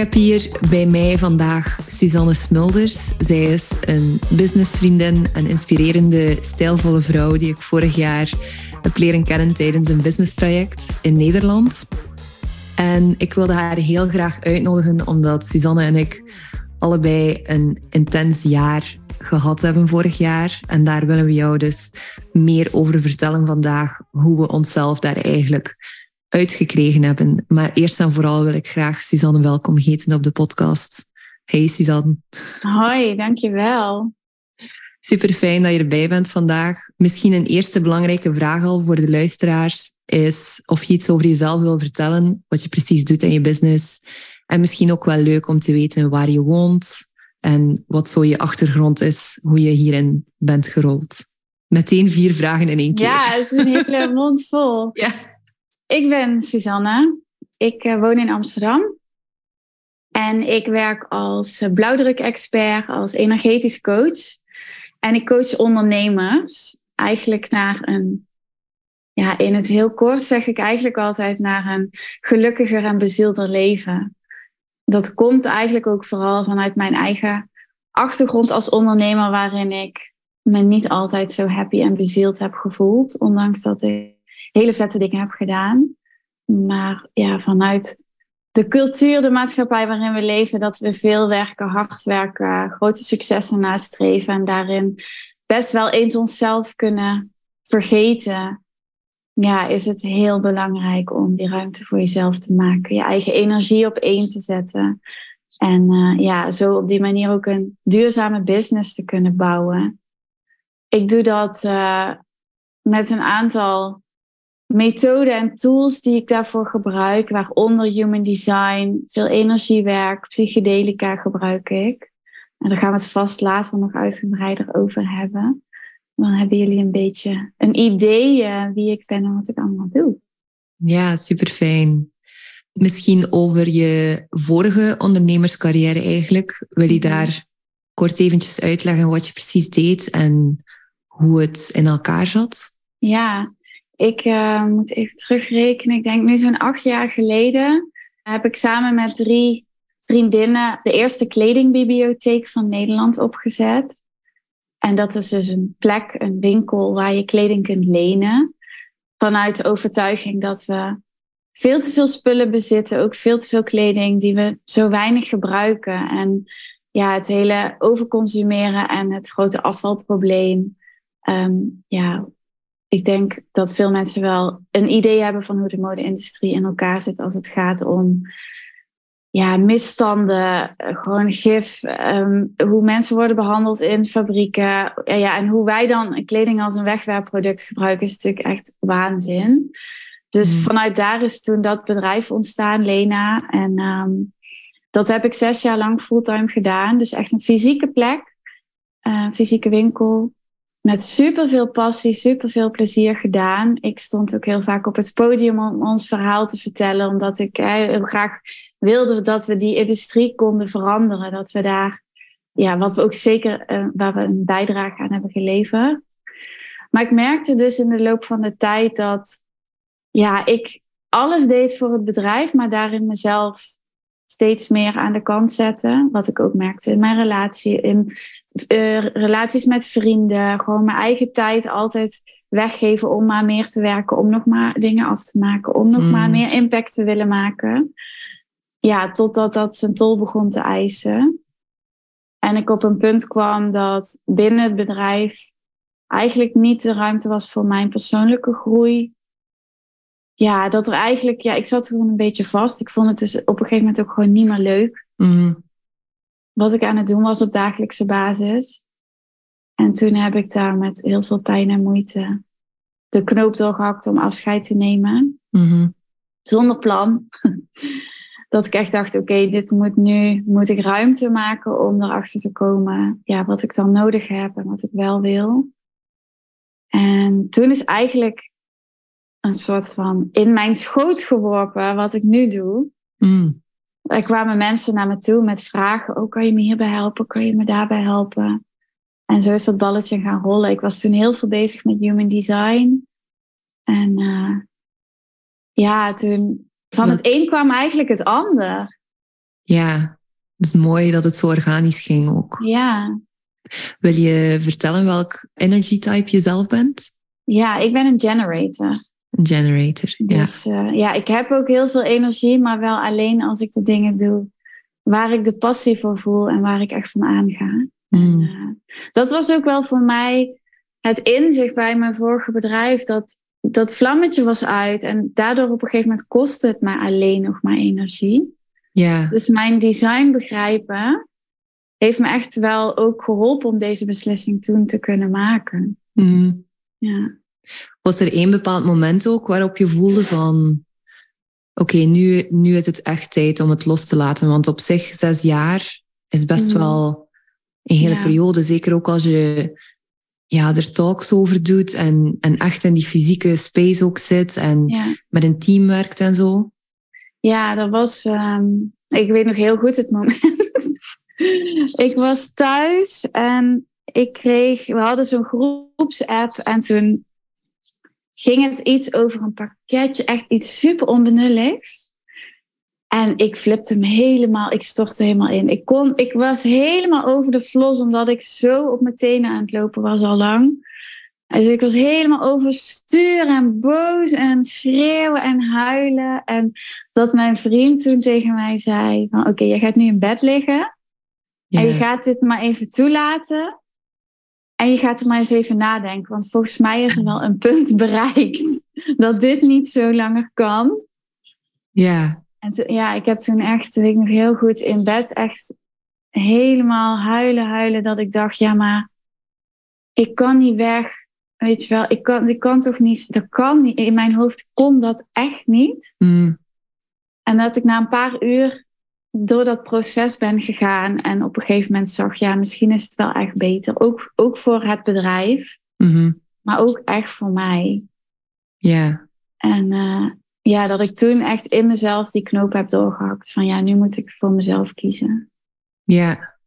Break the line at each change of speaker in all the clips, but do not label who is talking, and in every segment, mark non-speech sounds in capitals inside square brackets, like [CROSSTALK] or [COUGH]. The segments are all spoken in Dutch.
heb hier bij mij vandaag Suzanne Smulders. Zij is een businessvriendin, een inspirerende, stijlvolle vrouw die ik vorig jaar heb leren kennen tijdens een business traject in Nederland. En ik wilde haar heel graag uitnodigen omdat Suzanne en ik allebei een intens jaar gehad hebben vorig jaar. En daar willen we jou dus meer over vertellen vandaag, hoe we onszelf daar eigenlijk uitgekregen hebben. Maar eerst en vooral wil ik graag Suzanne welkom heten op de podcast. Hey Suzanne.
Hoi, dankjewel.
Super fijn dat je erbij bent vandaag. Misschien een eerste belangrijke vraag al voor de luisteraars is of je iets over jezelf wil vertellen, wat je precies doet in je business. En misschien ook wel leuk om te weten waar je woont en wat zo je achtergrond is, hoe je hierin bent gerold. Meteen vier vragen in één keer.
Ja, het is een hele [LAUGHS] mond vol.
Ja.
Ik ben Suzanne. Ik uh, woon in Amsterdam. En ik werk als uh, blauwdruk-expert, als energetisch coach. En ik coach ondernemers eigenlijk naar een, ja, in het heel kort zeg ik eigenlijk altijd naar een gelukkiger en bezielder leven. Dat komt eigenlijk ook vooral vanuit mijn eigen achtergrond als ondernemer, waarin ik me niet altijd zo happy en bezield heb gevoeld, ondanks dat ik hele vette dingen heb gedaan. Maar ja, vanuit de cultuur, de maatschappij waarin we leven, dat we veel werken, hard werken, grote successen nastreven en daarin best wel eens onszelf kunnen vergeten. Ja, is het heel belangrijk om die ruimte voor jezelf te maken, je eigen energie op één te zetten. En uh, ja, zo op die manier ook een duurzame business te kunnen bouwen. Ik doe dat uh, met een aantal methoden en tools die ik daarvoor gebruik, waaronder human design, veel energiewerk, psychedelica gebruik ik. En daar gaan we het vast later nog uitgebreider over hebben. Dan hebben jullie een beetje een idee uh, wie ik ben en wat ik allemaal doe.
Ja, super fijn. Misschien over je vorige ondernemerscarrière eigenlijk. Wil je daar kort eventjes uitleggen wat je precies deed en hoe het in elkaar zat?
Ja, ik uh, moet even terugrekenen. Ik denk nu zo'n acht jaar geleden heb ik samen met drie vriendinnen de eerste kledingbibliotheek van Nederland opgezet. En dat is dus een plek, een winkel waar je kleding kunt lenen. Vanuit de overtuiging dat we veel te veel spullen bezitten, ook veel te veel kleding die we zo weinig gebruiken. En ja, het hele overconsumeren en het grote afvalprobleem. Um, ja, ik denk dat veel mensen wel een idee hebben van hoe de mode-industrie in elkaar zit als het gaat om ja, misstanden, eh, gewoon gif, um, hoe mensen worden behandeld in fabrieken. Ja, en hoe wij dan kleding als een wegwerpproduct gebruiken, is natuurlijk echt waanzin. Dus mm. vanuit daar is toen dat bedrijf ontstaan, Lena. En um, dat heb ik zes jaar lang fulltime gedaan. Dus echt een fysieke plek, uh, fysieke winkel met super veel passie, super veel plezier gedaan. Ik stond ook heel vaak op het podium om ons verhaal te vertellen, omdat ik heel graag wilde dat we die industrie konden veranderen. Dat we daar, ja, wat we ook zeker, uh, waar we een bijdrage aan hebben geleverd. Maar ik merkte dus in de loop van de tijd dat, ja, ik alles deed voor het bedrijf, maar daarin mezelf steeds meer aan de kant zetten. Wat ik ook merkte in mijn relatie, in uh, relaties met vrienden, gewoon mijn eigen tijd altijd weggeven om maar meer te werken, om nog maar dingen af te maken, om nog maar mm. meer impact te willen maken. Ja, totdat dat zijn tol begon te eisen. En ik op een punt kwam dat binnen het bedrijf eigenlijk niet de ruimte was voor mijn persoonlijke groei. Ja, dat er eigenlijk, ja, ik zat gewoon een beetje vast. Ik vond het dus op een gegeven moment ook gewoon niet meer leuk. Mm wat ik aan het doen was op dagelijkse basis. En toen heb ik daar met heel veel pijn en moeite de knoop doorgehakt om afscheid te nemen. Mhm. Zonder plan. [LAUGHS] dat ik echt dacht, oké, dit moet nu, moet ik ruimte maken om erachter te komen ja, wat ik dan nodig heb en wat ik wel wil. En toen is eigenlijk een soort van in mijn schoot geworpen wat ik nu doe. Mm. Er kwamen mensen naar me toe met vragen. Oh, kan je me hierbij helpen? Kan je me daarbij helpen? En zo is dat balletje gaan rollen. Ik was toen heel veel bezig met human design. En uh, ja, toen van het een kwam eigenlijk het ander.
Ja, het is mooi dat het zo organisch ging ook.
Ja.
Wil je vertellen welk energy type je zelf bent?
Ja, ik ben een generator.
Generator,
dus,
ja.
Uh, ja, ik heb ook heel veel energie, maar wel alleen als ik de dingen doe waar ik de passie voor voel en waar ik echt van aanga.
Mm.
En, uh, dat was ook wel voor mij het inzicht bij mijn vorige bedrijf, dat dat vlammetje was uit en daardoor op een gegeven moment kostte het mij alleen nog maar energie.
Ja.
Dus mijn design begrijpen heeft me echt wel ook geholpen om deze beslissing toen te kunnen maken.
Mm.
Ja.
Was er één bepaald moment ook waarop je voelde van oké, okay, nu, nu is het echt tijd om het los te laten? Want op zich, zes jaar is best
Mm.
wel een hele
Ja.
periode. Zeker ook als je ja, er talks over doet en, en echt in die fysieke space ook zit en
Ja.
met een team werkt en zo.
Ja, dat was. ehm, ik weet nog heel goed het moment. [LAUGHS] ik was thuis en ik kreeg. We hadden zo'n groepsapp en toen ging het iets over een pakketje, echt iets super onbenulligs. En ik flipte hem helemaal, ik stortte helemaal in. Ik, kon, ik was helemaal over de vlos, omdat ik zo op mijn tenen aan het lopen was al lang. Dus ik was helemaal overstuur en boos en schreeuwen en huilen. En dat mijn vriend toen tegen mij zei van oké, je gaat nu in bed liggen. En je gaat dit maar even toelaten. En je gaat er maar eens even nadenken. Want volgens mij is er wel een punt [LAUGHS] bereikt dat dit niet zo langer kan.
Ja,
En ja, ik heb toen echt, weet ik nog heel goed, in bed echt helemaal huilen, huilen. Dat ik dacht, ja, maar ik kan niet weg. Weet je wel, ik kan, ik kan toch niet, dat kan niet. In mijn hoofd kon dat echt niet.
Mm.
En dat ik na een paar uur door dat proces ben gegaan. En op een gegeven moment zag, ja, misschien is het wel echt beter. Ook, ook voor het bedrijf,
Mhm.
maar ook echt voor mij.
ja,
En eh, ja, dat ik toen echt in mezelf die knoop heb doorgehakt. Van ja, nu moet ik voor mezelf kiezen.
ja.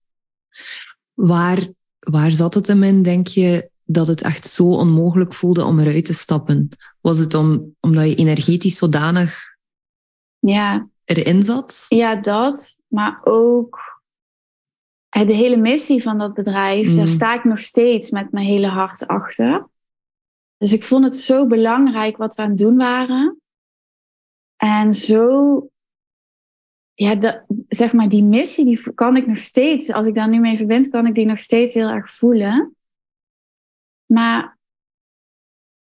Waar, waar zat het hem in, denk je, dat het echt zo onmogelijk voelde om eruit te stappen? Was het om, omdat je energetisch zodanig
Ja,
erin zat?
ja, dat. Maar ook de hele missie van dat bedrijf.
Mm.
Daar sta ik nog steeds met mijn hele hart achter. Dus ik vond het zo belangrijk wat we aan het doen waren. En zo, ja, de, zeg maar, die missie die kan ik nog steeds, als ik daar nu mee verbind, kan ik die nog steeds heel erg voelen. Maar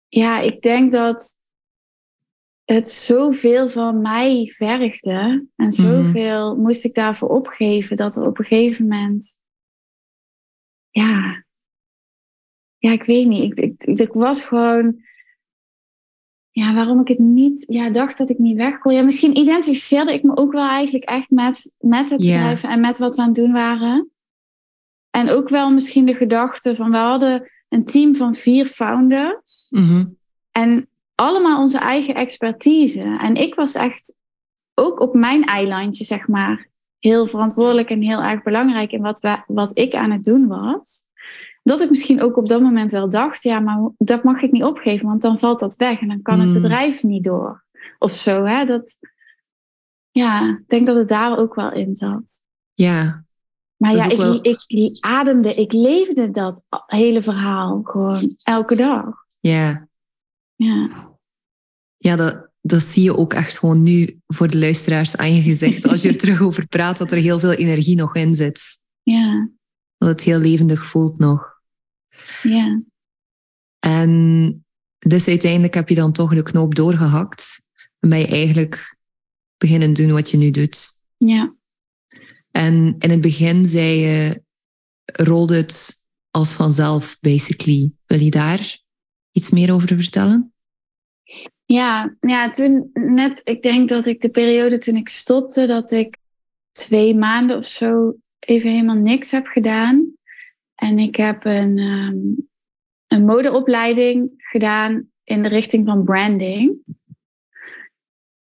ja, ik denk dat het zoveel van mij vergde en zoveel moest ik daarvoor opgeven dat er op een gegeven moment, ja, ja, ik weet niet, ik, ik, ik, ik was gewoon, ja, waarom ik het niet, ja, dacht dat ik niet weg kon. Ja, misschien identificeerde ik me ook wel eigenlijk echt met, met het
Ja.
bedrijf en met wat we aan het doen waren. En ook wel misschien de gedachte van, we hadden een team van vier founders.
Mhm.
En allemaal onze eigen expertise. En ik was echt ook op mijn eilandje, zeg maar, heel verantwoordelijk en heel erg belangrijk in wat, we, wat ik aan het doen was. Dat ik misschien ook op dat moment wel dacht, ja, maar dat mag ik niet opgeven, want dan valt dat weg en dan kan het bedrijf niet door. Of zo, hè. Dat, ja, ik denk dat het daar ook wel in zat.
Ja,
Maar ja, ik,
wel-
ik ademde, ik leefde dat hele verhaal gewoon elke dag.
ja.
Ja.
Ja, dat, dat zie je ook echt gewoon nu voor de luisteraars aan je gezicht. Als je er [LAUGHS] terug over praat, dat er heel veel energie nog in zit.
Ja,
Dat het heel levendig voelt nog.
ja.
En dus uiteindelijk heb je dan toch de knoop doorgehakt. En ben je eigenlijk beginnen doen wat je nu doet.
Ja.
En in het begin zei je, rolde het als vanzelf, basically. Wil je daar iets meer over vertellen?
Ja, ja, toen net, ik denk dat ik de periode toen ik stopte, dat ik twee maanden of zo even helemaal niks heb gedaan. En ik heb een, ehm, een modeopleiding gedaan in de richting van branding.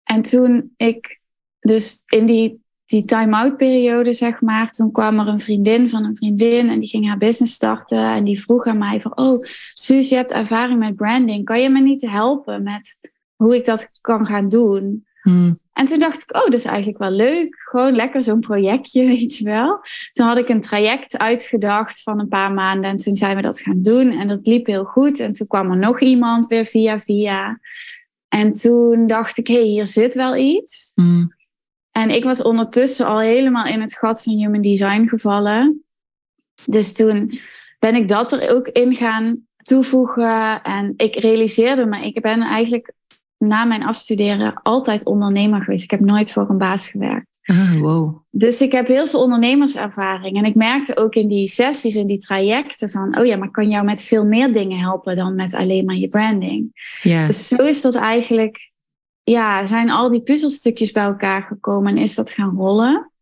En toen ik dus in die, die time-out periode, zeg maar, toen kwam er een vriendin van een vriendin en die ging haar business starten. En die vroeg aan mij van, oh, Suus, je hebt ervaring met branding. Kan je me niet helpen met hoe ik dat kan gaan doen? Hmm. En toen dacht ik, oh, dat is eigenlijk wel leuk. Gewoon lekker zo'n projectje, [LAUGHS] weet je wel. Toen had ik een traject uitgedacht van een paar maanden. En toen zijn we dat gaan doen. En dat liep heel goed. En toen kwam er nog iemand weer via via. En toen dacht ik, hé, hey, hier zit wel iets. Hmm. En ik was ondertussen al helemaal in het gat van human design gevallen. Dus toen ben ik dat er ook in gaan toevoegen. En ik realiseerde me, ik ben eigenlijk na mijn afstuderen altijd ondernemer geweest. Ik heb nooit voor een baas gewerkt.
Ah, wow.
Dus ik heb heel veel ondernemerservaring. En ik merkte ook in die sessies, in die trajecten van... oh ja, maar ik kan jou met veel meer dingen helpen dan met alleen maar je branding.
Ja.
Dus zo is dat eigenlijk... Ja, zijn al die puzzelstukjes bij elkaar gekomen en is dat gaan rollen.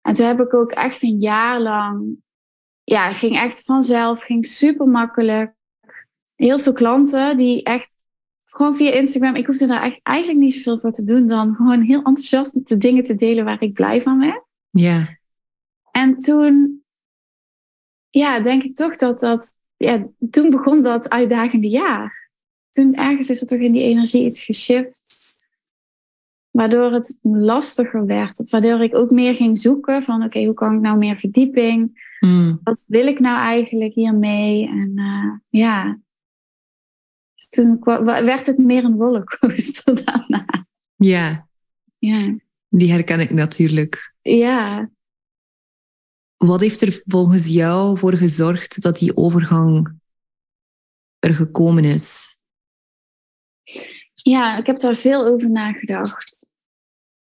En toen heb ik ook echt een jaar lang... Ja, het ging echt vanzelf, ging super makkelijk. Heel veel klanten die echt gewoon via Instagram. Ik hoefde daar echt eigenlijk niet zoveel voor te doen dan gewoon heel enthousiast de dingen te delen waar ik blij van werd.
Ja.
En toen, ja, denk ik toch dat dat, ja, toen begon dat uitdagende jaar. Toen ergens is er toch in die energie iets geshift. Waardoor het lastiger werd. Waardoor ik ook meer ging zoeken van oké, hoe kan ik nou meer verdieping?
Mm.
Wat wil ik nou eigenlijk hiermee? En uh, ja, dus toen werd het meer een rollercoaster [LAUGHS] daarna.
Ja.
Ja.
Die herken ik natuurlijk.
Ja.
Wat heeft er volgens jou voor gezorgd dat die overgang er gekomen is?
Ja, ik heb daar veel over nagedacht.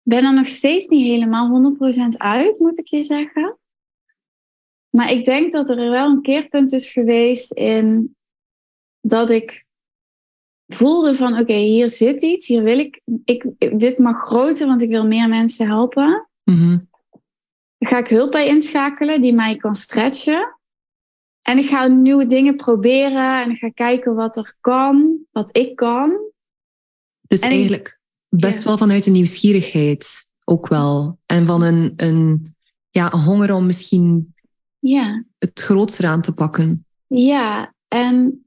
Ik ben er nog steeds niet helemaal 100% uit, moet ik je zeggen. Maar ik denk dat er wel een keerpunt is geweest in dat ik voelde van oké, hier zit iets, hier wil ik, ik, dit mag groter, want ik wil meer mensen helpen.
Mm
ga ik hulp bij inschakelen die mij kan stretchen. En ik ga nieuwe dingen proberen en ik ga kijken wat er kan, wat ik kan.
Dus eigenlijk best wel vanuit een nieuwsgierigheid ook wel. En van een, een, ja, een honger om misschien
ja.
het grootste aan te pakken.
Ja, en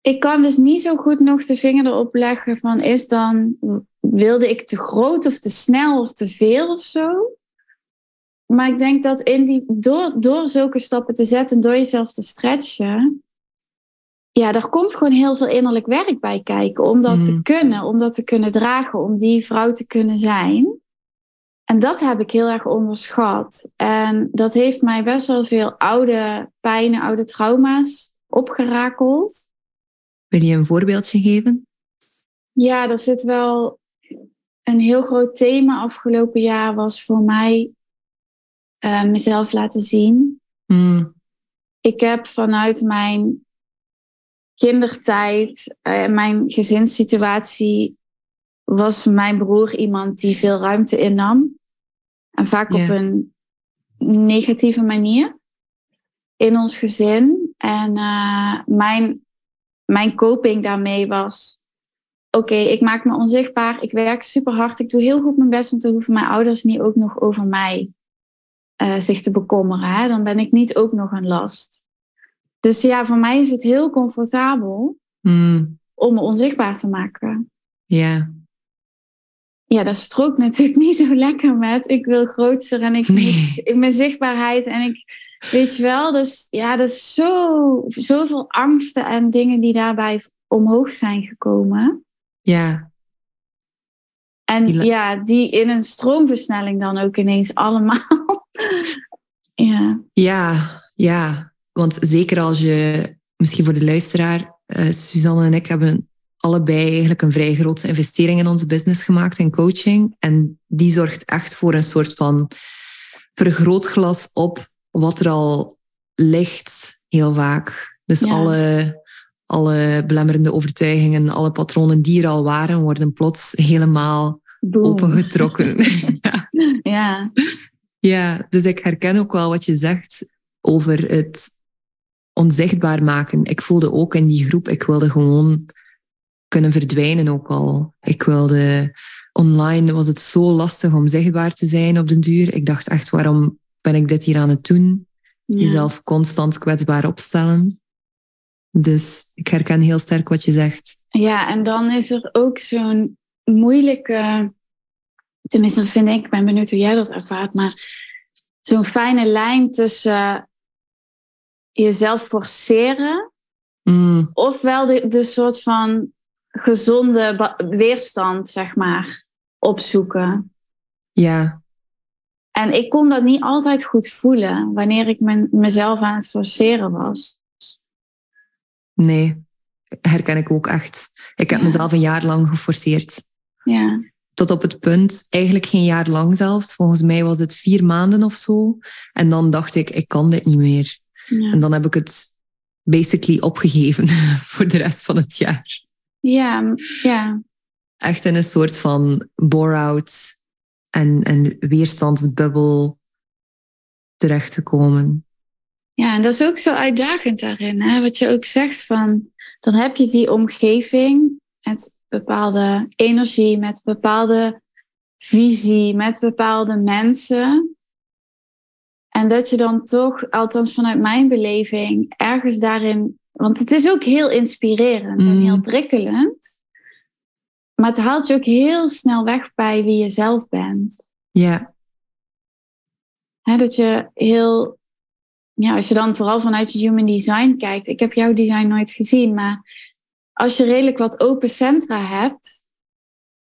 ik kan dus niet zo goed nog de vinger erop leggen van is dan, wilde ik te groot of te snel of te veel of zo? Maar ik denk dat in die, door, door zulke stappen te zetten, door jezelf te stretchen, ja, daar komt gewoon heel veel innerlijk werk bij kijken. Om dat te mm. kunnen, om dat te kunnen dragen, om die vrouw te kunnen zijn. En dat heb ik heel erg onderschat. En dat heeft mij best wel veel oude pijnen, oude trauma's opgerakeld.
Wil je een voorbeeldje geven?
Ja, er zit wel een heel groot thema afgelopen jaar was voor mij uh, mezelf laten zien.
Hmm.
Ik heb vanuit mijn kindertijd, uh, mijn gezinssituatie, was mijn broer iemand die veel ruimte innam. En vaak op een negatieve manier in ons gezin. En uh, mijn mijn coping daarmee was: oké, ik maak me onzichtbaar, ik werk super hard, ik doe heel goed mijn best, want dan hoeven mijn ouders niet ook nog over mij uh, zich te bekommeren. Hè? Dan ben ik niet ook nog een last. Dus ja, voor mij is het heel comfortabel
mm.
om me onzichtbaar te maken.
Ja.
Ja, dat strookt natuurlijk [LAUGHS] niet zo lekker met. Ik wil groter en ik nee. mijn zichtbaarheid en ik Weet je wel, dus ja, dat is zo, zoveel angsten en dingen die daarbij omhoog zijn gekomen.
Ja.
En ja, die in een stroomversnelling dan ook ineens allemaal. [LAUGHS] ja.
Ja, ja. Want zeker als je, misschien voor de luisteraar, uh, Suzanne en ik hebben allebei eigenlijk een vrij grote investering in onze business gemaakt in coaching. En die zorgt echt voor een soort van vergrootglas op wat er al ligt, heel vaak. Dus alle, alle belemmerende overtuigingen, alle patronen die er al waren, worden plots helemaal opengetrokken. [LAUGHS]
ja. ja.
Ja, dus ik herken ook wel wat je zegt over het onzichtbaar maken. Ik voelde ook in die groep, ik wilde gewoon kunnen verdwijnen ook al. Ik wilde online, was het zo lastig om zichtbaar te zijn op den duur. Ik dacht echt, waarom ben ik dit hier aan het doen? Jezelf constant kwetsbaar opstellen. Dus ik herken heel sterk wat je zegt.
Ja, en dan is er ook zo'n moeilijke, tenminste vind ik, ik ben benieuwd hoe jij dat ervaart, maar zo'n fijne lijn tussen jezelf forceren,
Mm,
ofwel de, de soort van gezonde weerstand, zeg maar, opzoeken.
ja,
En ik kon dat niet altijd goed voelen wanneer ik me, mezelf aan het forceren was.
Nee, herken ik ook echt. Ik heb
Ja.
mezelf een jaar lang geforceerd.
Ja,
Tot op het punt, eigenlijk geen jaar lang zelfs. Volgens mij was het vier maanden of zo. En dan dacht ik, ik kan dit niet meer.
ja.
En dan heb ik het basically opgegeven [LAUGHS] voor de rest van het jaar.
ja, ja.
Echt in een soort van bore-out en, en weerstandsbubbel terechtgekomen.
Ja, en dat is ook zo uitdagend daarin. Hè? Wat je ook zegt van, dan heb je die omgeving met bepaalde energie, met bepaalde visie, met bepaalde mensen. En dat je dan toch, althans vanuit mijn beleving, ergens daarin, want het is ook heel inspirerend en
Mm.
heel prikkelend. Maar het haalt je ook heel snel weg bij wie je zelf bent.
Ja,
Hè, dat je heel, ja, als je dan vooral vanuit je human design kijkt. Ik heb jouw design nooit gezien, maar als je redelijk wat open centra hebt,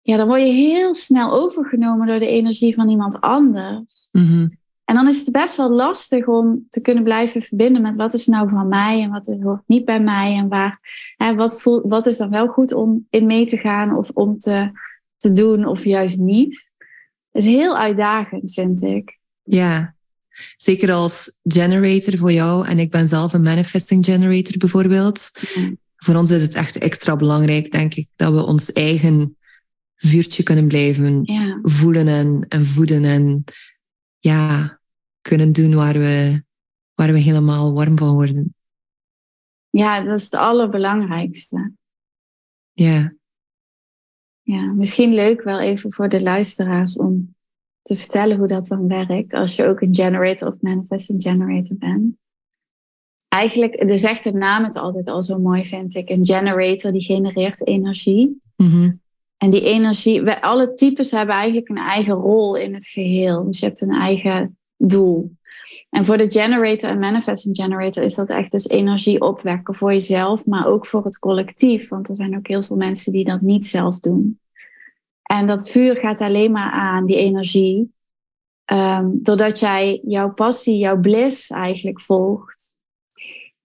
ja, dan word je heel snel overgenomen door de energie van iemand anders.
mhm,
En dan is het best wel lastig om te kunnen blijven verbinden met wat is nou van mij en wat hoort niet bij mij en waar, hè, wat, wat is dan wel goed om in mee te gaan of om te, te doen of juist niet. Dat is heel uitdagend, vind ik.
ja. Zeker als generator voor jou. En ik ben zelf een manifesting generator bijvoorbeeld.
Ja.
Voor ons is het echt extra belangrijk, denk ik, dat we ons eigen vuurtje kunnen blijven voelen en, en voeden. En ja, kunnen doen waar we, waar we helemaal warm van worden.
Ja, dat is het allerbelangrijkste.
Ja,
Ja, misschien leuk wel even voor de luisteraars om te vertellen hoe dat dan werkt als je ook een generator of manifesting generator bent. Eigenlijk, de zegt de naam het altijd al zo mooi, vind ik. Een generator die genereert energie.
Mhm.
En die energie, wij, alle types hebben eigenlijk een eigen rol in het geheel. Dus je hebt een eigen doel. En voor de generator en manifesting generator is dat echt dus energie opwekken voor jezelf, maar ook voor het collectief. Want er zijn ook heel veel mensen die dat niet zelf doen. En dat vuur gaat alleen maar aan, die energie, ehm, doordat jij jouw passie, jouw bliss eigenlijk volgt.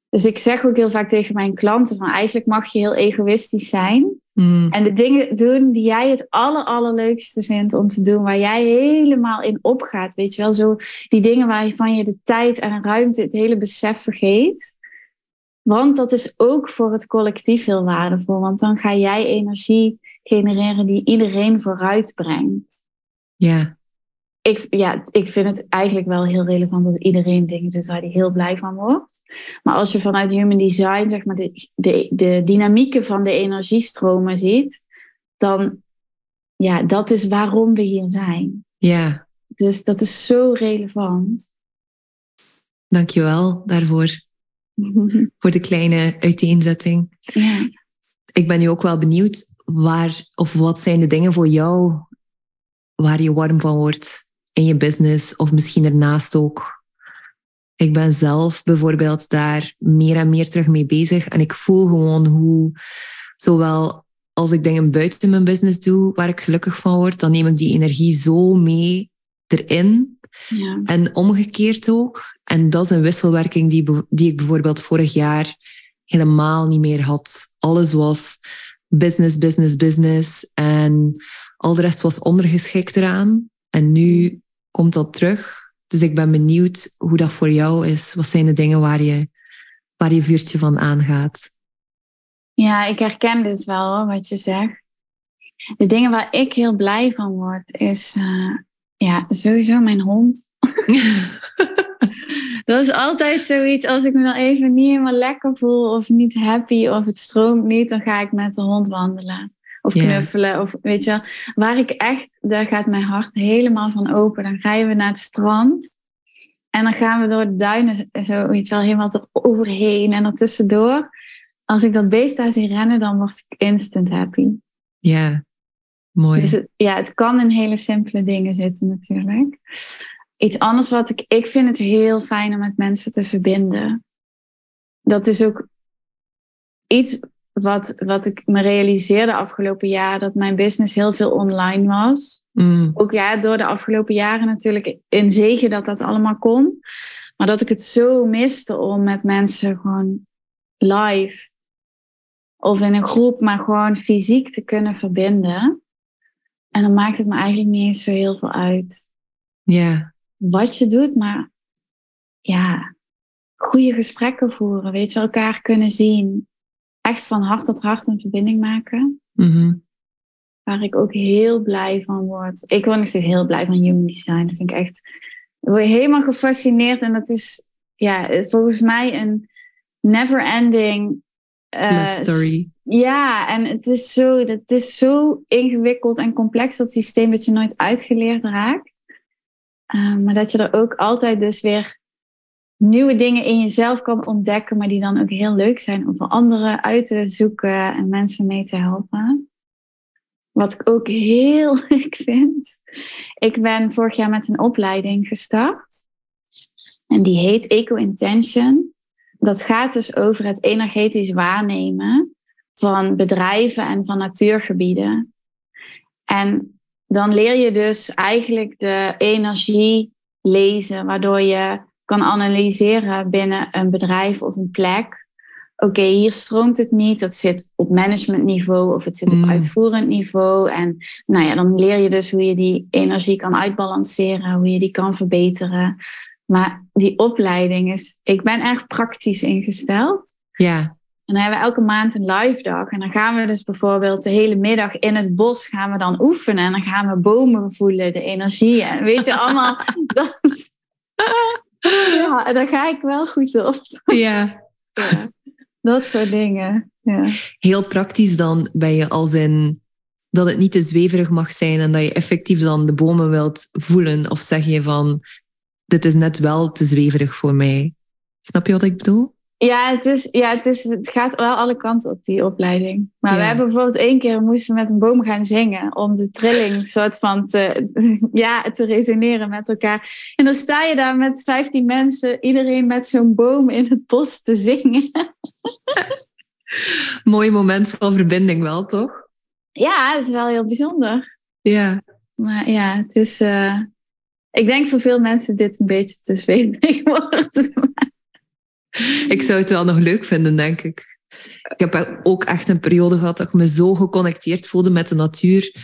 Dus ik zeg ook heel vaak tegen mijn klanten van eigenlijk mag je heel egoïstisch zijn.
Mm.
En de dingen doen die jij het aller, allerleukste vindt om te doen, waar jij helemaal in opgaat. Weet je wel, zo die dingen waarvan je de tijd en ruimte, het hele besef vergeet. Want dat is ook voor het collectief heel waardevol. Want dan ga jij energie genereren die iedereen vooruit brengt.
Ja,
Ik, ja, ik vind het eigenlijk wel heel relevant dat iedereen dingen doet waar hij heel blij van wordt. Maar als je vanuit human design zeg maar, de, de, de dynamieken van de energiestromen ziet, dan ja, dat is waarom we hier zijn.
ja.
Dus dat is zo relevant.
Dankjewel daarvoor. [LAUGHS] Voor de kleine uiteenzetting.
ja.
Ik ben nu ook wel benieuwd waar of wat zijn de dingen voor jou waar je warm van wordt in je business of misschien ernaast ook. Ik ben zelf bijvoorbeeld daar meer en meer terug mee bezig en ik voel gewoon hoe zowel als ik dingen buiten mijn business doe waar ik gelukkig van word, dan neem ik die energie zo mee erin
Ja.
en omgekeerd ook. En dat is een wisselwerking die, die ik bijvoorbeeld vorig jaar helemaal niet meer had. Alles was business, business, business. En al de rest was ondergeschikt eraan. En nu komt dat terug. Dus ik ben benieuwd hoe dat voor jou is. Wat zijn de dingen waar je, waar je vuurtje van aangaat?
ja, ik herken dit wel hoor, wat je zegt. De dingen waar ik heel blij van word, is eh, ja, sowieso mijn hond. [LAUGHS] Dat is altijd zoiets, als ik me dan even niet helemaal lekker voel of niet happy of het stroomt niet, dan ga ik met de hond wandelen. Of knuffelen, of weet je wel. Waar ik echt, daar gaat mijn hart helemaal van open. Dan rijden we naar het strand en dan gaan we door de duinen zo, weet je wel, helemaal eroverheen en er tussendoor. Als ik dat beest daar zie rennen, dan word ik instant happy.
Ja, mooi.
Dus het, ja, het kan in hele simpele dingen zitten natuurlijk. Iets anders wat ik... Ik vind het heel fijn om met mensen te verbinden. Dat is ook iets wat, wat ik me realiseerde afgelopen jaar. Dat mijn business heel veel online was.
Mm,
Ook ja, door de afgelopen jaren natuurlijk in zegen dat dat allemaal kon. Maar dat ik het zo miste om met mensen gewoon live of in een groep, maar gewoon fysiek te kunnen verbinden. En dan maakt het me eigenlijk niet eens zo heel veel uit
ja,
wat je doet, maar ja, goede gesprekken voeren, weet je, elkaar kunnen zien. Echt van hart tot hart een verbinding maken.
mhm,
Waar ik ook heel blij van word. Ik word nog steeds heel blij van human design. Dat vind ik echt. Ik word helemaal gefascineerd. En dat is ja, volgens mij een never ending.
love story.
Ja, en het is, zo, het is zo ingewikkeld en complex dat systeem dat je nooit uitgeleerd raakt. Uh, maar dat je er ook altijd dus weer nieuwe dingen in jezelf kan ontdekken, maar die dan ook heel leuk zijn om voor anderen uit te zoeken en mensen mee te helpen. Wat ik ook heel [LAUGHS] leuk vind. Ik ben vorig jaar met een opleiding gestart. En die heet Eco Intention. Dat gaat dus over het energetisch waarnemen van bedrijven en van natuurgebieden. En dan leer je dus eigenlijk de energie lezen, waardoor je kan analyseren binnen een bedrijf of een plek. Oké, hier stroomt het niet, dat zit op managementniveau of het zit op
Mm.
uitvoerend niveau. En nou ja, dan leer je dus hoe je die energie kan uitbalanceren, hoe je die kan verbeteren. Maar die opleiding is, ik ben erg praktisch ingesteld.
Ja,
En dan hebben we elke maand een live dag. En dan gaan we dus bijvoorbeeld de hele middag in het bos gaan we dan oefenen. En dan gaan we bomen voelen, de energie. En weet je, allemaal... [LAUGHS] dat, ja, daar ga ik wel goed op.
ja. [LAUGHS]
Ja, dat soort dingen. Ja.
Heel praktisch dan ben je als in dat het niet te zweverig mag zijn en dat je effectief dan de bomen wilt voelen. Of zeg je van, dit is net wel te zweverig voor mij. Snap je wat ik bedoel?
Ja, het, is, ja het, is, het gaat wel alle kanten op die opleiding. Maar we hebben bijvoorbeeld één keer moesten we met een boom gaan zingen. Om de trilling [LAUGHS] soort van te, [LAUGHS] ja, te resoneren met elkaar. En dan sta je daar met 15 mensen, iedereen met zo'n boom in het bos te zingen. [LAUGHS]
Mooi moment van verbinding wel, toch?
Ja, dat is wel heel bijzonder.
Ja.
Maar ja, het is. eh, ik denk voor veel mensen dit een beetje te zweverig wordt.
Ik zou het wel nog leuk vinden, denk ik. Ik heb ook echt een periode gehad dat ik me zo geconnecteerd voelde met de natuur.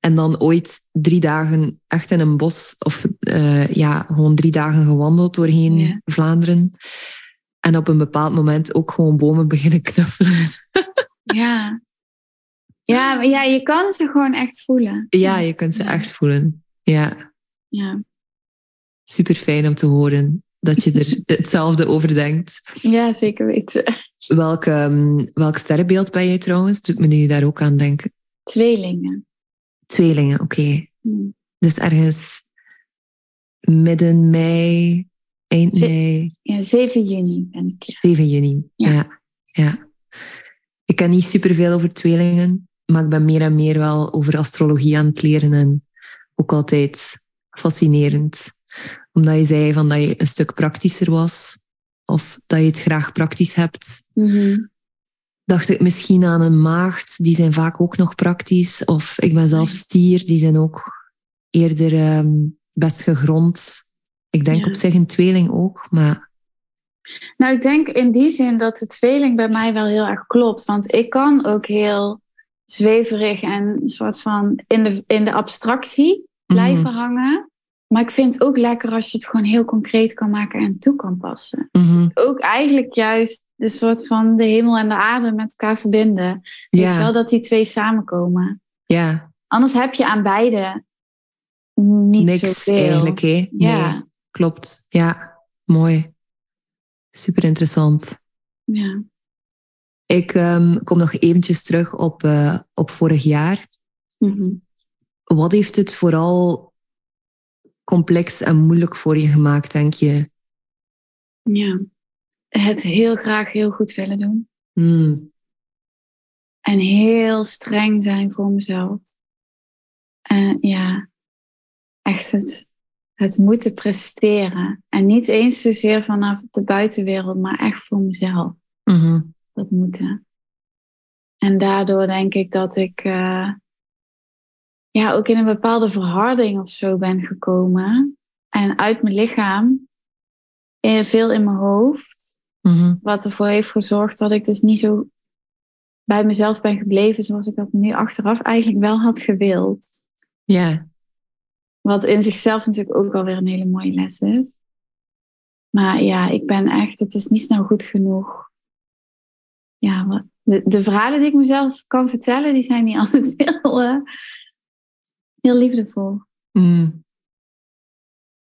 En dan ooit drie dagen echt in een bos, of eh, ja, gewoon drie dagen gewandeld doorheen
Ja.
Vlaanderen. En op een bepaald moment ook gewoon bomen [LAUGHS] beginnen knuffelen.
ja. Ja, maar ja, je kan ze gewoon echt voelen.
Ja, je kunt ze
Ja.
echt voelen. Ja,
Ja,
super fijn om te horen dat je er [LAUGHS] hetzelfde over denkt.
ja zeker weten.
Welk, ehm, welk sterrenbeeld ben je trouwens? Doet me nu daar ook aan denken.
Tweelingen.
Tweelingen, oké.
Hm.
Dus ergens midden mei, eind
Ze-
mei,
Ja, 7 juni ben ik.
7 juni.
Ja.
Ja. ja. Ik ken niet superveel over tweelingen, maar ik ben meer en meer wel over astrologie aan het leren en ook altijd fascinerend. Omdat je zei van dat je een stuk praktischer was of dat je het graag praktisch hebt.
Mhm.
Dacht ik misschien aan een maagd, die zijn vaak ook nog praktisch. Of ik ben zelf stier, die zijn ook eerder ehm, best gegrond. Ik denk
Ja.
op zich een tweeling ook, maar
Nou, ik denk in die zin dat de tweeling bij mij wel heel erg klopt. Want ik kan ook heel zweverig en een soort van in de, in de abstractie blijven
Mhm,
hangen. Maar ik vind het ook lekker als je het gewoon heel concreet kan maken en toe kan passen.
mhm.
Ook eigenlijk juist de soort van de hemel en de aarde met elkaar verbinden. Weet je wel,
ja,
dat die twee samenkomen.
ja,
Anders heb je aan beide niet
niks
zoveel.
eigenlijk. Hè? Nee,
Ja,
klopt. Ja, mooi. Super interessant.
ja.
Ik ehm, kom nog eventjes terug op, eh, op vorig jaar.
Mhm.
Wat heeft het vooral complex en moeilijk voor je gemaakt, denk je?
ja. Het heel graag heel goed willen doen.
Hmm,
En heel streng zijn voor mezelf. En ja, echt het, het moeten presteren. En niet eens zozeer vanaf de buitenwereld, maar echt voor mezelf.
Mhm.
Dat moeten. En daardoor denk ik dat ik eh, ja, ook in een bepaalde verharding of zo ben gekomen. En uit mijn lichaam, eh, veel in mijn hoofd.
Mhm.
Wat ervoor heeft gezorgd dat ik dus niet zo bij mezelf ben gebleven zoals ik dat nu achteraf eigenlijk wel had gewild.
Ja,
Wat in zichzelf natuurlijk ook alweer een hele mooie les is. Maar ja, ik ben echt, het is niet snel goed genoeg. Ja, de, de verhalen die ik mezelf kan vertellen, die zijn niet altijd [LAUGHS] heel, eh, heel liefdevol.
Mm.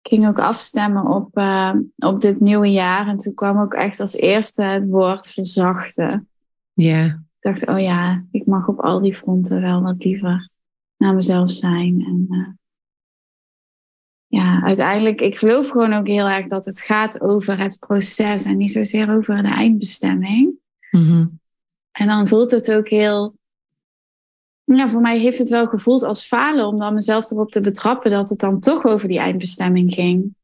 Ik ging ook afstemmen op, eh, op dit nieuwe jaar. En toen kwam ook echt als eerste het woord verzachten.
ja,
Ik dacht, oh ja, ik mag op al die fronten wel wat liever naar mezelf zijn. En eh, ja, uiteindelijk, ik geloof gewoon ook heel erg dat het gaat over het proces en niet zozeer over de eindbestemming.
Mhm.
En dan voelt het ook heel. Ja, voor mij heeft het wel gevoeld als falen om dan mezelf erop te betrappen dat het dan toch over die eindbestemming ging.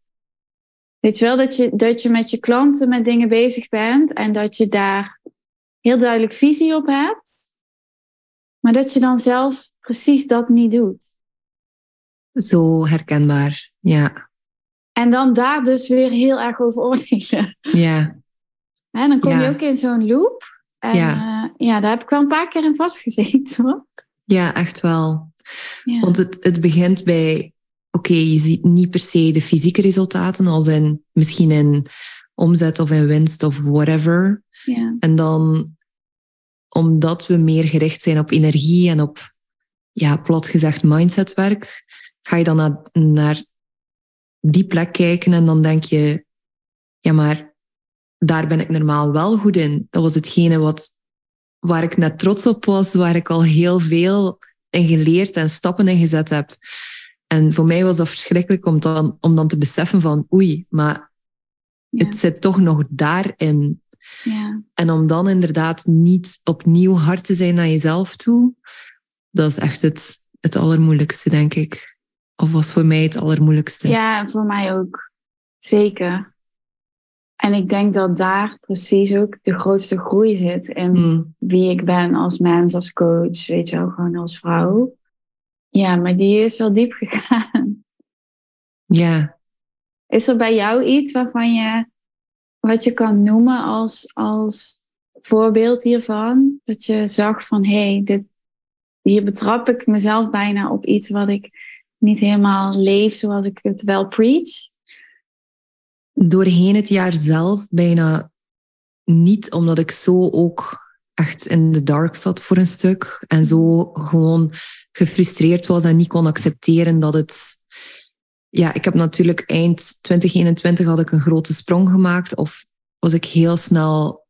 Weet je wel, dat je, dat je met je klanten met dingen bezig bent en dat je daar heel duidelijk visie op hebt, maar dat je dan zelf precies dat niet doet.
zo herkenbaar. Ja,
En dan daar dus weer heel erg over oordelen.
ja,
Hè, dan kom je ook in zo'n loop. En
Ja.
ja. ja, daar heb ik wel een paar keer in vastgezeten hoor.
Ja, echt wel.
Ja.
Want het, het begint bij, oké, je ziet niet per se de fysieke resultaten, als in misschien in omzet of in winst of whatever.
ja.
En dan, omdat we meer gericht zijn op energie en op, ja, plat gezegd, mindsetwerk, ga je dan naar, naar die plek kijken en dan denk je, ja, maar daar ben ik normaal wel goed in. Dat was hetgene wat, waar ik net trots op was, waar ik al heel veel in geleerd en stappen in gezet heb. En voor mij was dat verschrikkelijk om dan, om dan te beseffen van, oei, maar
Ja.
het zit toch nog daarin.
ja.
En om dan inderdaad niet opnieuw hard te zijn naar jezelf toe, dat is echt het, het allermoeilijkste, denk ik. Of was voor mij het allermoeilijkste.
Ja, voor mij ook. Zeker. En ik denk dat daar precies ook de grootste groei zit in
Mm,
wie ik ben als mens, als coach, weet je wel, gewoon als vrouw. Ja, maar die is wel diep [LAUGHS] gegaan.
ja.
Is er bij jou iets waarvan je, wat je kan noemen als, als voorbeeld hiervan? Dat je zag van, hé, hey, dit, hier betrap ik mezelf bijna op iets wat ik niet helemaal leef zoals ik het wel preach.
Doorheen het jaar zelf bijna niet, omdat ik zo ook echt in de dark zat voor een stuk. En zo gewoon gefrustreerd was en niet kon accepteren dat het... Ja, ik heb natuurlijk eind 2021 had ik een grote sprong gemaakt. Of was ik heel snel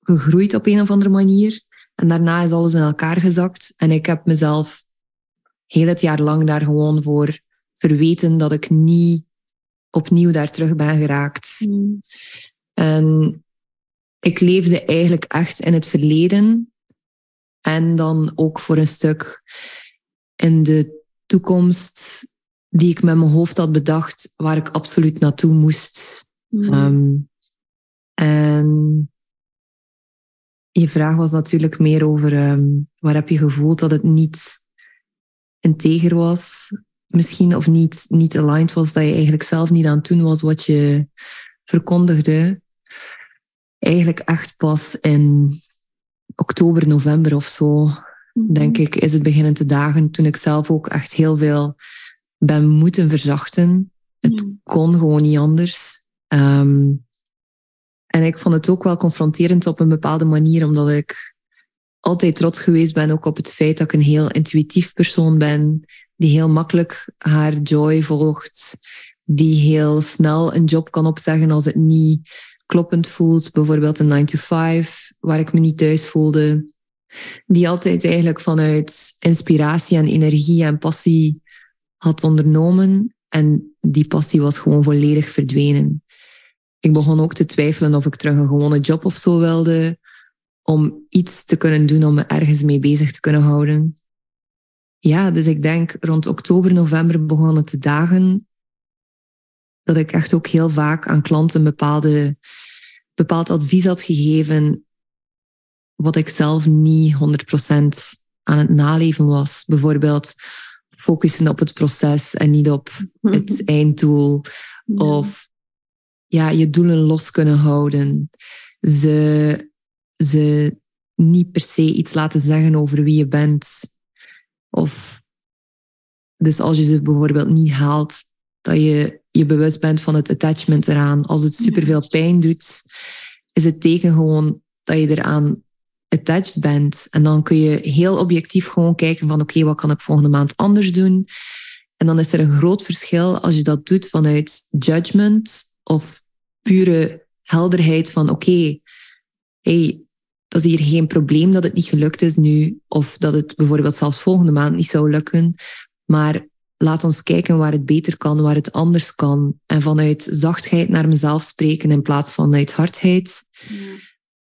gegroeid op een of andere manier. En daarna is alles in elkaar gezakt. En ik heb mezelf heel het jaar lang daar gewoon voor verweten dat ik niet opnieuw daar terug ben geraakt.
Mm.
En ik leefde eigenlijk echt in het verleden. En dan ook voor een stuk in de toekomst die ik met mijn hoofd had bedacht, waar ik absoluut naartoe moest.
Mm.
Ehm, en je vraag was natuurlijk meer over ehm, waar heb je gevoeld dat het niet integer was, misschien, of niet, niet aligned was, dat je eigenlijk zelf niet aan het doen was wat je verkondigde. Eigenlijk echt pas in oktober, november of zo,
Mhm.
denk ik, is het beginnen te dagen. Toen ik zelf ook echt heel veel ben moeten verzachten. Het
Ja.
kon gewoon niet anders. Ehm, en ik vond het ook wel confronterend op een bepaalde manier, omdat ik altijd trots geweest ben ook op het feit dat ik een heel intuïtief persoon ben, die heel makkelijk haar joy volgt, die heel snel een job kan opzeggen als het niet kloppend voelt. Bijvoorbeeld een 9 to 5, waar ik me niet thuis voelde. Die altijd eigenlijk vanuit inspiratie en energie en passie had ondernomen. En die passie was gewoon volledig verdwenen. Ik begon ook te twijfelen of ik terug een gewone job of zo wilde. Om iets te kunnen doen om me ergens mee bezig te kunnen houden. Ja, dus ik denk rond oktober, november begonnen te dagen dat ik echt ook heel vaak aan klanten bepaalde, bepaald advies had gegeven wat ik zelf niet 100% aan het naleven was. Bijvoorbeeld focussen op het proces en niet op het [LAUGHS] einddoel. Of ja, je doelen los kunnen houden. Ze, ze niet per se iets laten zeggen over wie je bent. Of dus als je ze bijvoorbeeld niet haalt, dat je je bewust bent van het attachment eraan. Als het superveel pijn doet, is het teken gewoon dat je eraan attached bent. En dan kun je heel objectief gewoon kijken van oké, wat kan ik volgende maand anders doen? En dan is er een groot verschil als je dat doet vanuit judgment of pure helderheid van oké, hey, dat is hier geen probleem dat het niet gelukt is nu, of dat het bijvoorbeeld zelfs volgende maand niet zou lukken. Maar laat ons kijken waar het beter kan, waar het anders kan. En vanuit zachtheid naar mezelf spreken in plaats van uit hardheid. Ja.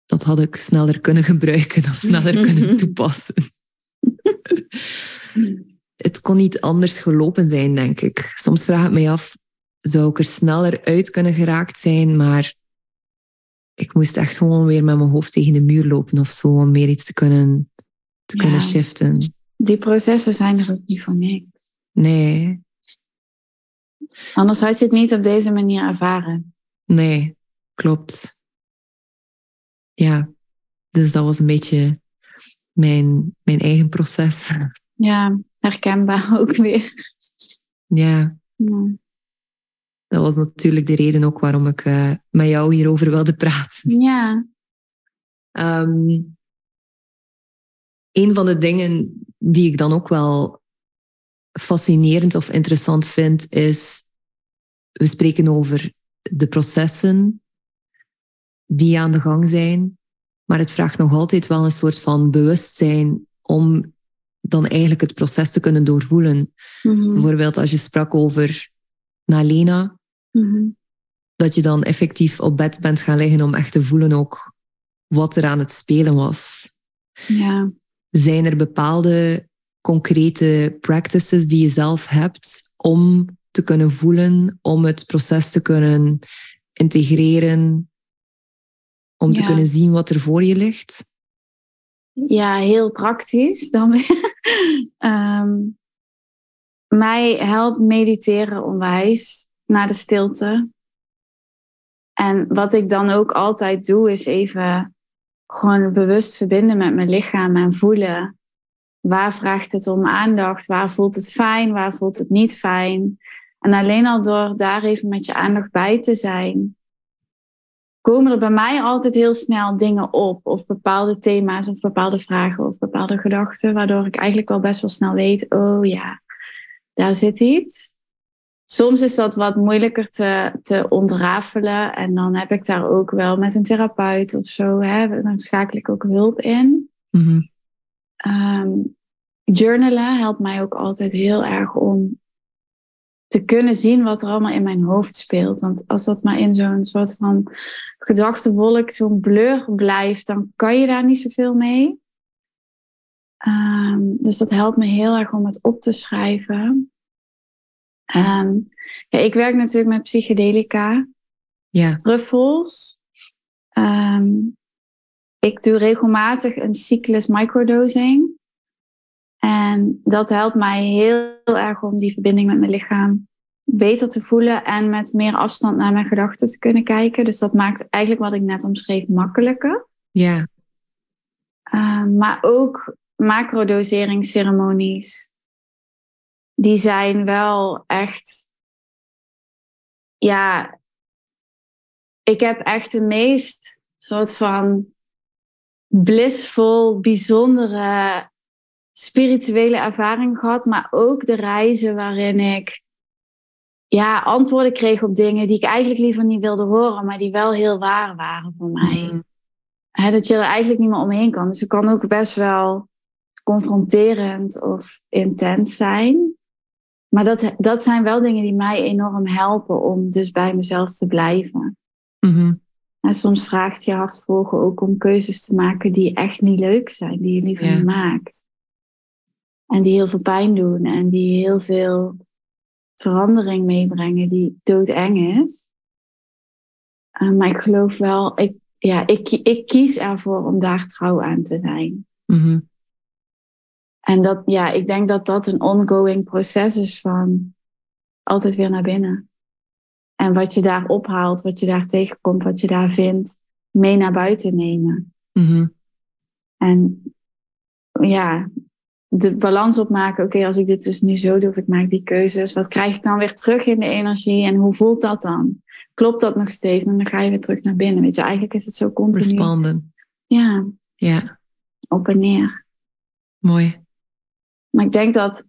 Dat had ik sneller kunnen gebruiken of sneller [LAUGHS] kunnen toepassen. het kon niet anders gelopen zijn, denk ik. Soms vraag ik me af, zou ik er sneller uit kunnen geraakt zijn, maar ik moest echt gewoon weer met mijn hoofd tegen de muur lopen of zo, om meer iets te kunnen, te kunnen shiften.
Die processen zijn er ook niet voor niks.
Nee.
Anders had je het niet op deze manier ervaren.
Nee, klopt. Ja, dus dat was een beetje mijn, mijn eigen proces.
Ja, herkenbaar [LAUGHS] ook weer.
Ja. ja. Dat was natuurlijk de reden ook waarom ik uh, met jou hierover wilde praten.
Ja.
Um, een van de dingen die ik dan ook wel fascinerend of interessant vind, is we spreken over de processen die aan de gang zijn, maar het vraagt nog altijd wel een soort van bewustzijn om dan eigenlijk het proces te kunnen doorvoelen. Mm Bijvoorbeeld als je sprak over Nalena, Mhm. Dat je dan effectief op bed bent gaan liggen om echt te voelen ook wat er aan het spelen was.
Ja.
Zijn er bepaalde concrete practices die je zelf hebt om te kunnen voelen, om het proces te kunnen integreren, om te kunnen zien wat er voor je ligt?
Ja, heel praktisch dan weer. [LAUGHS] Ehm, mij helpt mediteren onwijs naar de stilte. En wat ik dan ook altijd doe, is even gewoon bewust verbinden met mijn lichaam en voelen. Waar vraagt het om aandacht? Waar voelt het fijn? Waar voelt het niet fijn? En alleen al door daar even met je aandacht bij te zijn, komen er bij mij altijd heel snel dingen op. Of bepaalde thema's, of bepaalde vragen, of bepaalde gedachten. Waardoor ik eigenlijk al best wel snel weet, oh ja, daar zit iets. Soms is dat wat moeilijker te, te ontrafelen. En dan heb ik daar ook wel met een therapeut of zo, hè, dan schakel ik ook hulp in.
Mm
journalen helpt mij ook altijd heel erg om te kunnen zien wat er allemaal in mijn hoofd speelt. Want als dat maar in zo'n soort van gedachtenwolk, zo'n blur blijft, dan kan je daar niet zoveel mee. Um, dus dat helpt me heel erg om het op te schrijven. Ehm, ja, ik werk natuurlijk met psychedelica,
ja.
truffels. Ehm, ik doe regelmatig een cyclus microdosing. En dat helpt mij heel erg om die verbinding met mijn lichaam beter te voelen en met meer afstand naar mijn gedachten te kunnen kijken. Dus dat maakt eigenlijk wat ik net omschreef makkelijker.
Ja.
Um, maar ook macrodoseringsceremonies die zijn wel echt. Ja, ik heb echt de meest soort van blissvol, bijzondere spirituele ervaring gehad, maar ook de reizen waarin ik ja, antwoorden kreeg op dingen die ik eigenlijk liever niet wilde horen, maar die wel heel waar waren voor mij. Mm. dat je er eigenlijk niet meer omheen kan. Dus het kan ook best wel confronterend of intens zijn. Maar dat, dat zijn wel dingen die mij enorm helpen om dus bij mezelf te blijven.
Mm
En soms vraagt je hart volgen ook om keuzes te maken die echt niet leuk zijn, die je liever niet maakt. En die heel veel pijn doen en die heel veel verandering meebrengen die doodeng is. Uh, maar ik geloof wel, ik, ja, ik, ik kies ervoor om daar trouw aan te zijn.
Mhm.
En dat, ja, ik denk dat dat een ongoing proces is van altijd weer naar binnen. En wat je daar ophaalt, wat je daar tegenkomt, wat je daar vindt, mee naar buiten nemen.
Mhm.
En ja, de balans opmaken. Oké, als ik dit dus nu zo doe, of ik maak die keuzes, wat krijg ik dan weer terug in de energie en hoe voelt dat dan? Klopt dat nog steeds? En dan ga je weer terug naar binnen. Weet je, eigenlijk is het zo continu.
Respanden.
Ja,
Ja,
op en neer.
mooi.
Maar ik denk dat,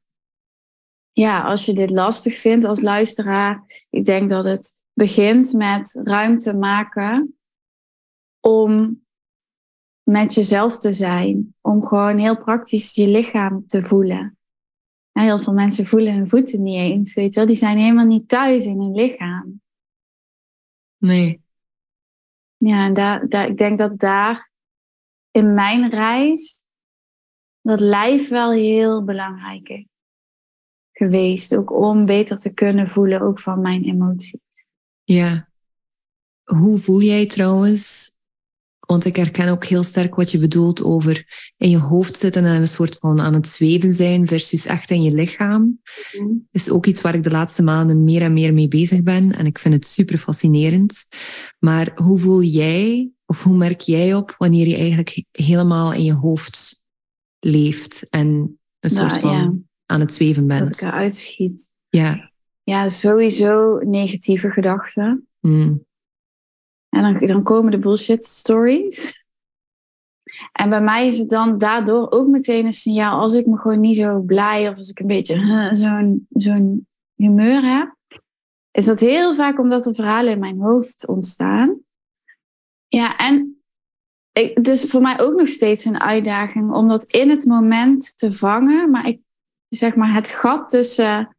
ja, als je dit lastig vindt als luisteraar, ik denk dat het begint met ruimte maken om met jezelf te zijn. Om gewoon heel praktisch je lichaam te voelen. En heel veel mensen voelen hun voeten niet eens, weet je wel. Die zijn helemaal niet thuis in hun lichaam.
Nee.
Ja, en daar, daar, ik denk dat daar in mijn reis dat lijf wel heel belangrijk is geweest. Ook om beter te kunnen voelen, ook van mijn emoties.
Ja. Hoe voel jij trouwens? Want ik herken ook heel sterk wat je bedoelt over in je hoofd zitten en een soort van aan het zweven zijn versus echt in je lichaam. is ook iets waar ik de laatste maanden meer en meer mee bezig ben. En ik vind het super fascinerend. Maar hoe voel jij, of hoe merk jij op wanneer je eigenlijk helemaal in je hoofd leeft en een
Nou,
soort van
ja.
aan het zweven
Dat
bent?
ik eruit schiet.
Ja.
Ja, sowieso negatieve gedachten.
Mm.
En dan, dan komen de bullshit stories. En bij mij is het dan daardoor ook meteen een signaal als ik me gewoon niet zo blij of als ik een beetje huh, [LAUGHS] zo'n zo'n humeur heb. Is dat heel vaak omdat er verhalen in mijn hoofd ontstaan. Ja, en ik, het is voor mij ook nog steeds een uitdaging om dat in het moment te vangen. Maar ik zeg maar het gat tussen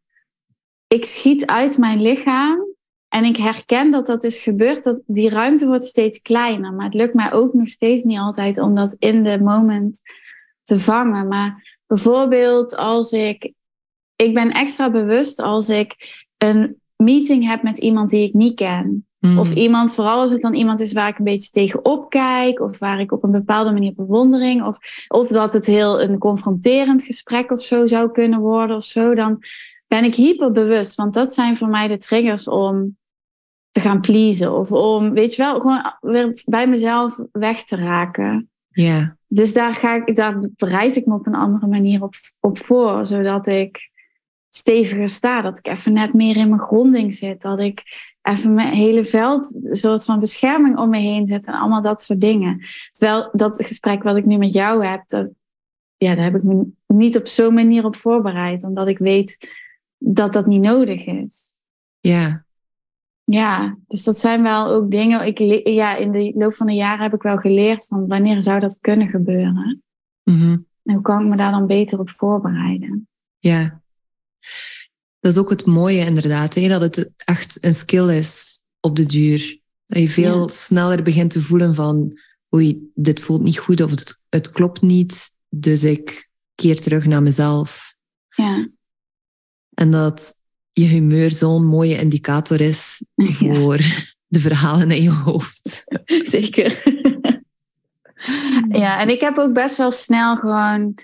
ik schiet uit mijn lichaam en ik herken dat dat is gebeurd, dat die ruimte wordt steeds kleiner. Maar het lukt mij ook nog steeds niet altijd om dat in de moment te vangen. Maar bijvoorbeeld als ik, ik ben extra bewust als ik een meeting heb met iemand die ik niet ken.
Mm.
Of iemand, vooral als het dan iemand is waar ik een beetje tegenop kijk, of waar ik op een bepaalde manier bewondering, of, of dat het heel een confronterend gesprek of zo zou kunnen worden of zo, dan ben ik hyperbewust. Want dat zijn voor mij de triggers om te gaan pleasen. Of om, weet je wel, gewoon weer bij mezelf weg te raken.
Ja.
Dus daar, ga ik, daar bereid ik me op een andere manier op, op voor. Zodat ik steviger sta. Dat ik even net meer in mijn gronding zit. Dat ik even mijn hele veld, een soort van bescherming om me heen zet. En allemaal dat soort dingen. Terwijl dat gesprek wat ik nu met jou heb, dat, ja, daar heb ik me niet op zo'n manier op voorbereid. Omdat ik weet dat dat niet nodig is.
Ja.
Ja, dus dat zijn wel ook dingen. Ik, ja, in de loop van de jaren heb ik wel geleerd van wanneer zou dat kunnen gebeuren.
Mhm.
En hoe kan ik me daar dan beter op voorbereiden?
Ja. Dat is ook het mooie inderdaad, hè? dat het echt een skill is op de duur. Dat je veel
Ja.
sneller begint te voelen van oei, dit voelt niet goed of het, het klopt niet. Dus ik keer terug naar mezelf.
Ja,
En dat je humeur zo'n mooie indicator is
ja
voor de verhalen in je hoofd. [LAUGHS]
zeker. [LAUGHS] ja, en ik heb ook best wel snel gewoon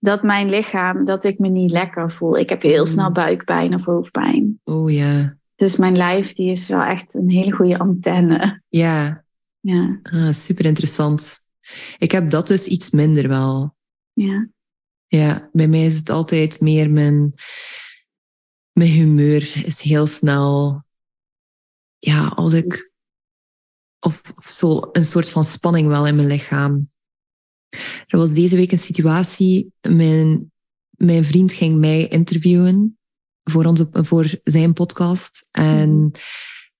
dat mijn lichaam, dat ik me niet lekker voel. Ik heb heel snel buikpijn of hoofdpijn.
Oh ja.
Dus mijn lijf, die is wel echt een hele goede antenne.
Ja,
Ja,
ah, super interessant. Ik heb dat dus iets minder wel.
ja,
Ja, bij mij is het altijd meer mijn, mijn humeur is heel snel. Ja, als ik. Of, of zo een soort van spanning wel in mijn lichaam. Er was deze week een situatie. Mijn, mijn vriend ging mij interviewen voor, onze, voor zijn podcast. En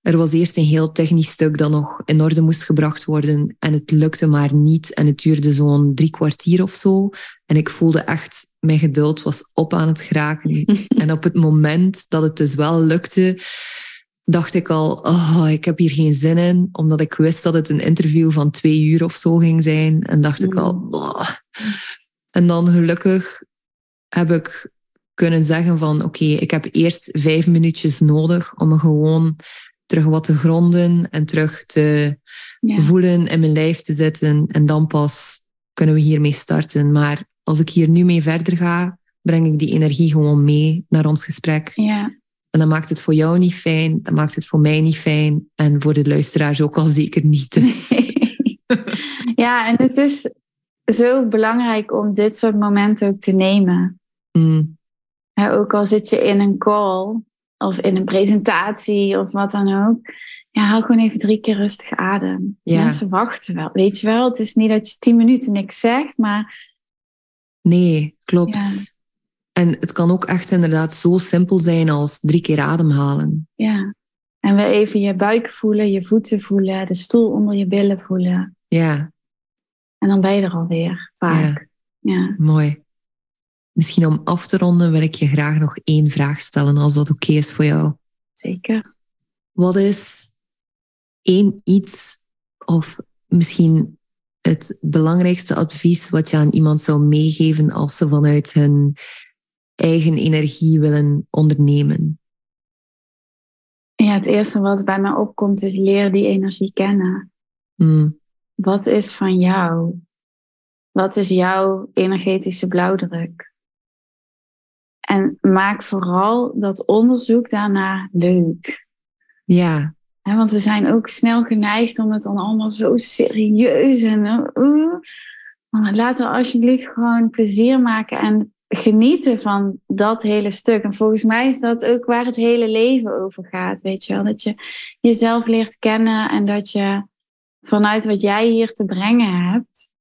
er was eerst een heel technisch stuk dat nog in orde moest gebracht worden. En het lukte maar niet. En het duurde zo'n drie kwartier of zo. En ik voelde echt, mijn geduld was op aan het geraken. [LAUGHS] en op het moment dat het dus wel lukte, dacht ik al, oh, ik heb hier geen zin in. Omdat ik wist dat het een interview van twee uur of zo ging zijn. En dacht ik al, oh. En dan gelukkig heb ik kunnen zeggen van oké, ik heb eerst vijf minuutjes nodig om me gewoon terug wat te gronden en terug te voelen in mijn lijf te zitten. En dan pas kunnen we hiermee starten. Maar als ik hier nu mee verder ga, breng ik die energie gewoon mee naar ons gesprek.
Ja.
En dan maakt het voor jou niet fijn, dan maakt het voor mij niet fijn en voor de luisteraars ook al zeker niet. Dus. [LAUGHS]
ja, en het is zo belangrijk om dit soort momenten ook te nemen.
Mm.
ook al zit je in een call of in een presentatie of wat dan ook. Ja, hou gewoon even drie keer rustig adem.
Ja.
Mensen wachten wel. Weet je wel, het is niet dat je tien minuten niks zegt, maar.
Nee, klopt. En het kan ook echt inderdaad zo simpel zijn als drie keer ademhalen.
Ja. En weer even je buik voelen, je voeten voelen, de stoel onder je billen voelen.
Ja.
En dan ben je er alweer, vaak. Ja. ja.
Mooi. Misschien om af te ronden wil ik je graag nog één vraag stellen, als dat oké is voor jou.
Zeker.
Wat is één iets of misschien het belangrijkste advies wat je aan iemand zou meegeven als ze vanuit hun eigen energie willen ondernemen?
Ja, het eerste wat bij mij opkomt is leer die energie kennen.
Hmm.
Wat is van jou? Wat is jouw energetische blauwdruk? En maak vooral dat onderzoek daarna leuk.
Ja.
want we zijn ook snel geneigd om het dan allemaal zo serieus en. Uh, laten we alsjeblieft gewoon plezier maken en genieten van dat hele stuk. En volgens mij is dat ook waar het hele leven over gaat. Weet je wel, dat je jezelf leert kennen en dat je vanuit wat jij hier te brengen hebt,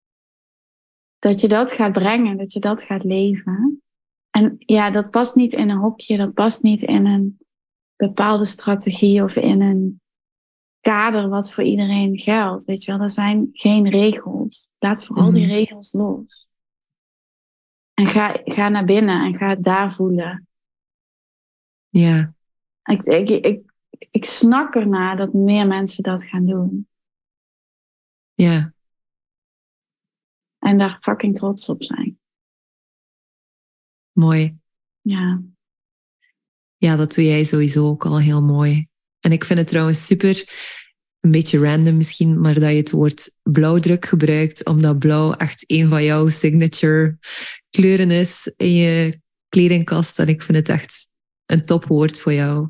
dat je dat gaat brengen, dat je dat gaat leven. En ja, dat past niet in een hokje, dat past niet in een bepaalde strategie of in een kader wat voor iedereen geldt. Weet je wel, er zijn geen regels. Laat vooral die mhm. regels los. En ga, ga naar binnen en ga het daar voelen.
Ja.
Ik, ik, ik, ik snak ernaar dat meer mensen dat gaan doen.
Ja.
En daar fucking trots op zijn.
Mooi.
Ja.
Ja, dat doe jij sowieso ook al heel mooi. En ik vind het trouwens super, een beetje random misschien, maar dat je het woord blauwdruk gebruikt, omdat blauw echt een van jouw signature kleuren is in je kledingkast. En ik vind het echt een topwoord voor jou.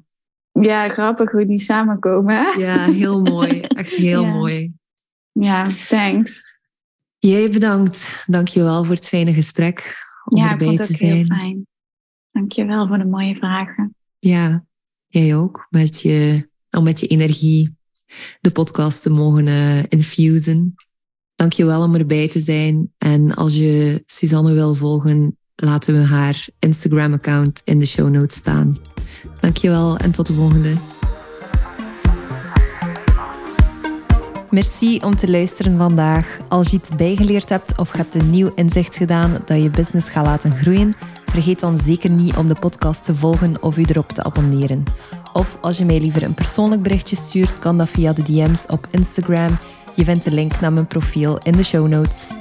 Ja, grappig hoe die samenkomen. Hè?
Ja, heel mooi. Echt heel [LAUGHS] mooi.
Ja, thanks.
Jij bedankt. Dankjewel voor het fijne gesprek. Om
ja,
erbij
ik vond
het
ook heel fijn. Dankjewel voor de mooie vragen.
Ja, jij ook. Met je, om met je energie de podcast te mogen uh, infusen. Dankjewel om erbij te zijn. En als je Suzanne wil volgen, laten we haar Instagram-account in de show notes staan. Dankjewel en tot de volgende. Merci om te luisteren vandaag. Als je iets bijgeleerd hebt of hebt een nieuw inzicht gedaan dat je business gaat laten groeien, vergeet dan zeker niet om de podcast te volgen of u erop te abonneren. Of als je mij liever een persoonlijk berichtje stuurt, kan dat via de DM's op Instagram. Je vindt de link naar mijn profiel in de show notes.